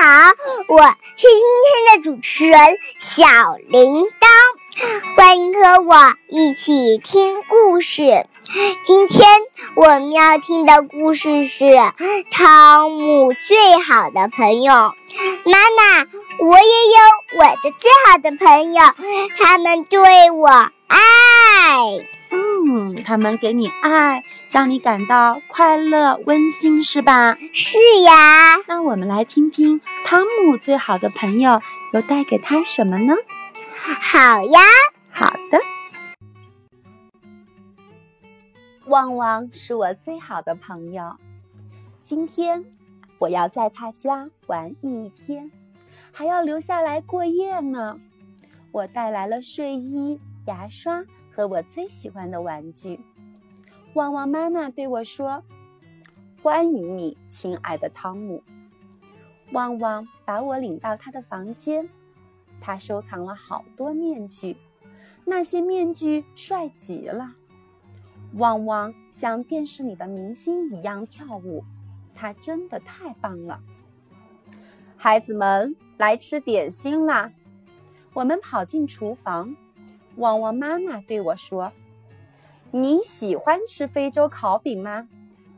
好，我是今天的主持人小铃铛，欢迎和我一起听故事。今天我们要听的故事是《汤姆最好的朋友》。妈妈，我也有我的最好的朋友，他们对我爱。嗯，他们给你爱，让你感到快乐、温馨，是吧？是呀。那我们来听听汤姆最好的朋友又带给他什么呢？好呀，好的。旺旺是我最好的朋友，今天我要在他家玩一天，还要留下来过夜呢。我带来了睡衣、牙刷。和我最喜欢的玩具，旺旺妈妈对我说：“欢迎你，亲爱的汤姆。”旺旺把我领到他的房间，他收藏了好多面具，那些面具帅极了。旺旺像电视里的明星一样跳舞，他真的太棒了。孩子们来吃点心啦！我们跑进厨房。旺旺妈妈对我说：“你喜欢吃非洲烤饼吗？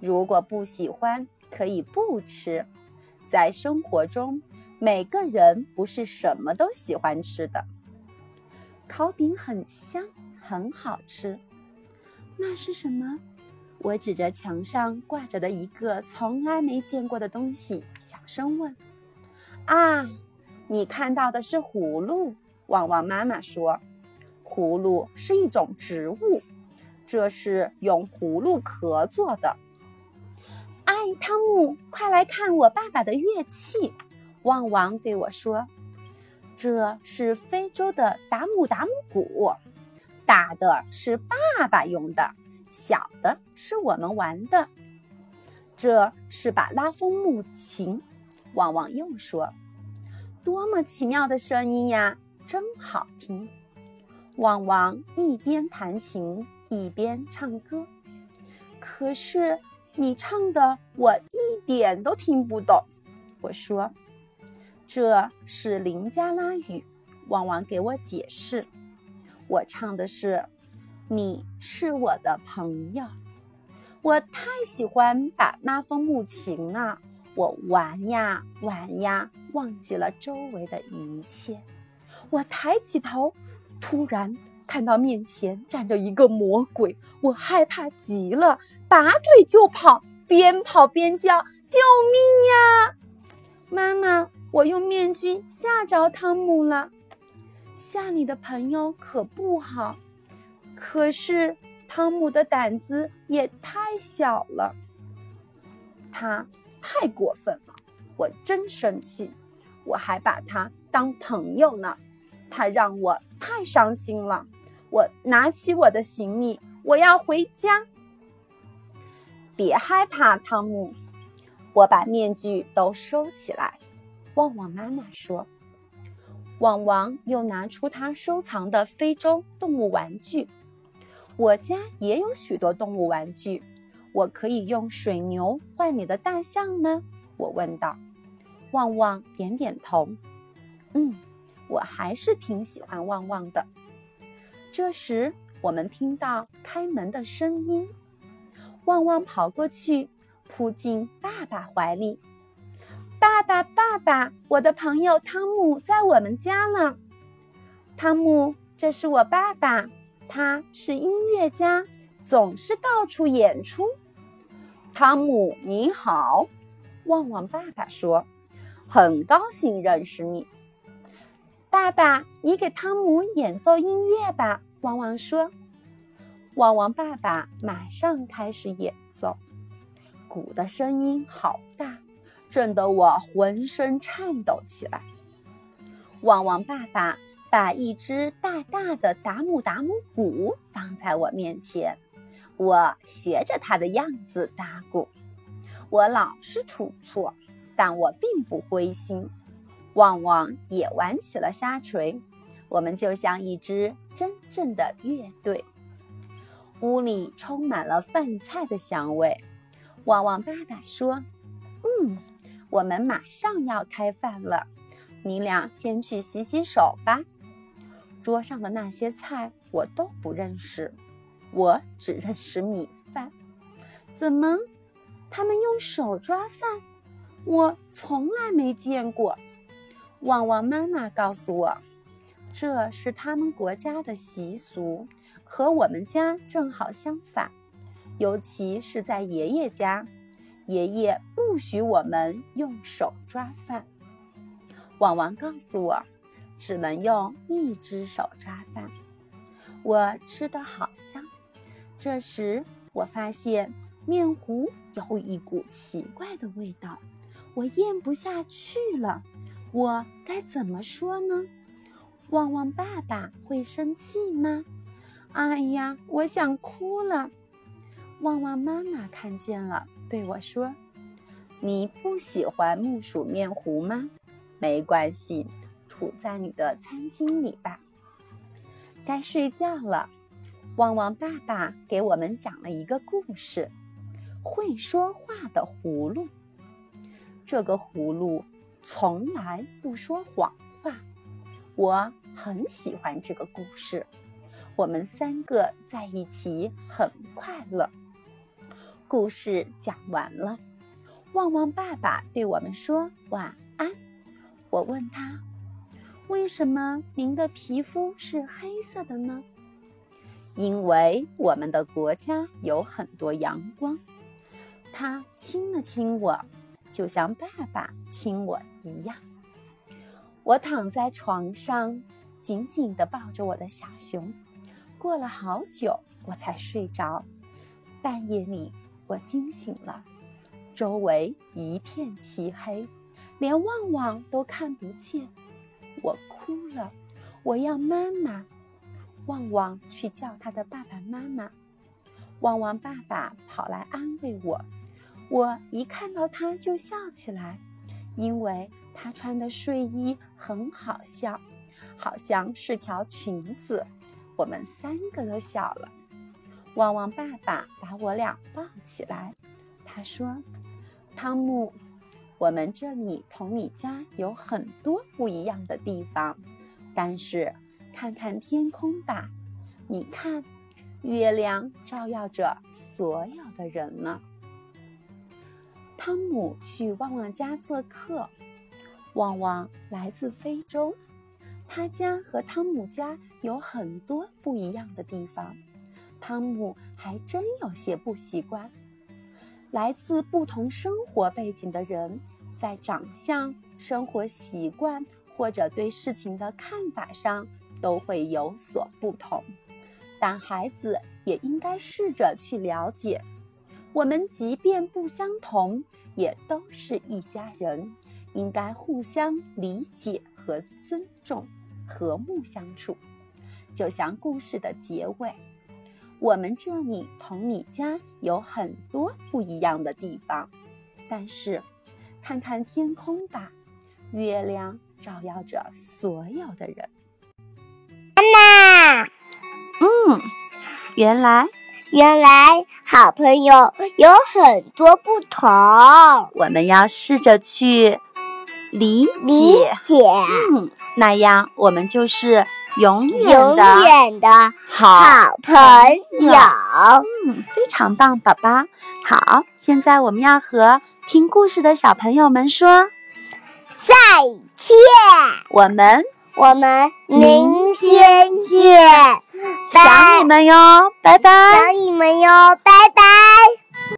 如果不喜欢，可以不吃。在生活中，每个人不是什么都喜欢吃的。烤饼很香，很好吃。那是什么？”我指着墙上挂着的一个从来没见过的东西，小声问：“啊，你看到的是葫芦？”旺旺妈妈说。葫芦是一种植物，这是用葫芦壳做的。哎，汤姆，快来看我爸爸的乐器！旺旺对我说：“这是非洲的达姆达姆鼓，大的是爸爸用的，小的是我们玩的。这是把拉风木琴。”旺旺又说：“多么奇妙的声音呀，真好听！”旺旺一边弹琴一边唱歌，可是你唱的我一点都听不懂。我说：“这是林加拉语。”旺旺给我解释：“我唱的是‘你是我的朋友’。我太喜欢打拉风木琴了，我玩呀玩呀，忘记了周围的一切。我抬起头。”突然看到面前站着一个魔鬼，我害怕极了，拔腿就跑，边跑边叫：“救命呀！”妈妈，我用面具吓着汤姆了。吓你的朋友可不好，可是汤姆的胆子也太小了，他太过分了，我真生气，我还把他当朋友呢。他让我太伤心了。我拿起我的行李，我要回家。别害怕，汤姆，我把面具都收起来。旺旺妈妈说。旺旺又拿出他收藏的非洲动物玩具。我家也有许多动物玩具，我可以用水牛换你的大象吗？我问道。旺旺点点头。嗯。我还是挺喜欢旺旺的。这时，我们听到开门的声音，旺旺跑过去，扑进爸爸怀里。爸爸，爸爸，我的朋友汤姆在我们家呢。汤姆，这是我爸爸，他是音乐家，总是到处演出。汤姆，你好，旺旺爸爸说：“很高兴认识你。”爸爸，你给汤姆演奏音乐吧。汪汪说：“汪汪爸爸马上开始演奏，鼓的声音好大，震得我浑身颤抖起来。”汪汪爸爸把一只大大的达姆达姆鼓放在我面前，我学着他的样子打鼓。我老是出错，但我并不灰心。旺旺也玩起了沙锤，我们就像一支真正的乐队。屋里充满了饭菜的香味。旺旺爸爸说：“嗯，我们马上要开饭了，你俩先去洗洗手吧。桌上的那些菜我都不认识，我只认识米饭。怎么，他们用手抓饭？我从来没见过。旺旺妈妈告诉我，这是他们国家的习俗，和我们家正好相反。尤其是在爷爷家，爷爷不许我们用手抓饭。旺旺告诉我，只能用一只手抓饭。我吃得好香。这时，我发现面糊有一股奇怪的味道，我咽不下去了。我该怎么说呢？旺旺爸爸会生气吗？哎呀，我想哭了。旺旺妈妈看见了，对我说：“你不喜欢木薯面糊吗？没关系，吐在你的餐巾里吧。”该睡觉了。旺旺爸爸给我们讲了一个故事：会说话的葫芦。这个葫芦。从来不说谎话，我很喜欢这个故事。我们三个在一起很快乐。故事讲完了，旺旺爸爸对我们说晚安。我问他：“为什么您的皮肤是黑色的呢？”因为我们的国家有很多阳光。他亲了亲我。就像爸爸亲我一样，我躺在床上，紧紧地抱着我的小熊。过了好久，我才睡着。半夜里，我惊醒了，周围一片漆黑，连旺旺都看不见。我哭了，我要妈妈。旺旺去叫他的爸爸妈妈。旺旺爸爸跑来安慰我。我一看到他就笑起来，因为他穿的睡衣很好笑，好像是条裙子。我们三个都笑了。旺旺爸爸把我俩抱起来，他说：“汤姆，我们这里同你家有很多不一样的地方，但是看看天空吧，你看，月亮照耀着所有的人呢。”汤姆去旺旺家做客。旺旺来自非洲，他家和汤姆家有很多不一样的地方。汤姆还真有些不习惯。来自不同生活背景的人，在长相、生活习惯或者对事情的看法上都会有所不同。但孩子也应该试着去了解。我们即便不相同，也都是一家人，应该互相理解和尊重，和睦相处。就像故事的结尾，我们这里同你家有很多不一样的地方，但是，看看天空吧，月亮照耀着所有的人。妈妈，嗯，原来。原来好朋友有很多不同，我们要试着去理理解，嗯，那样我们就是永远永远的好朋友。嗯，非常棒，宝宝。好，现在我们要和听故事的小朋友们说再见，我们。我们明天见，想你们哟，拜拜。想你们哟，拜拜。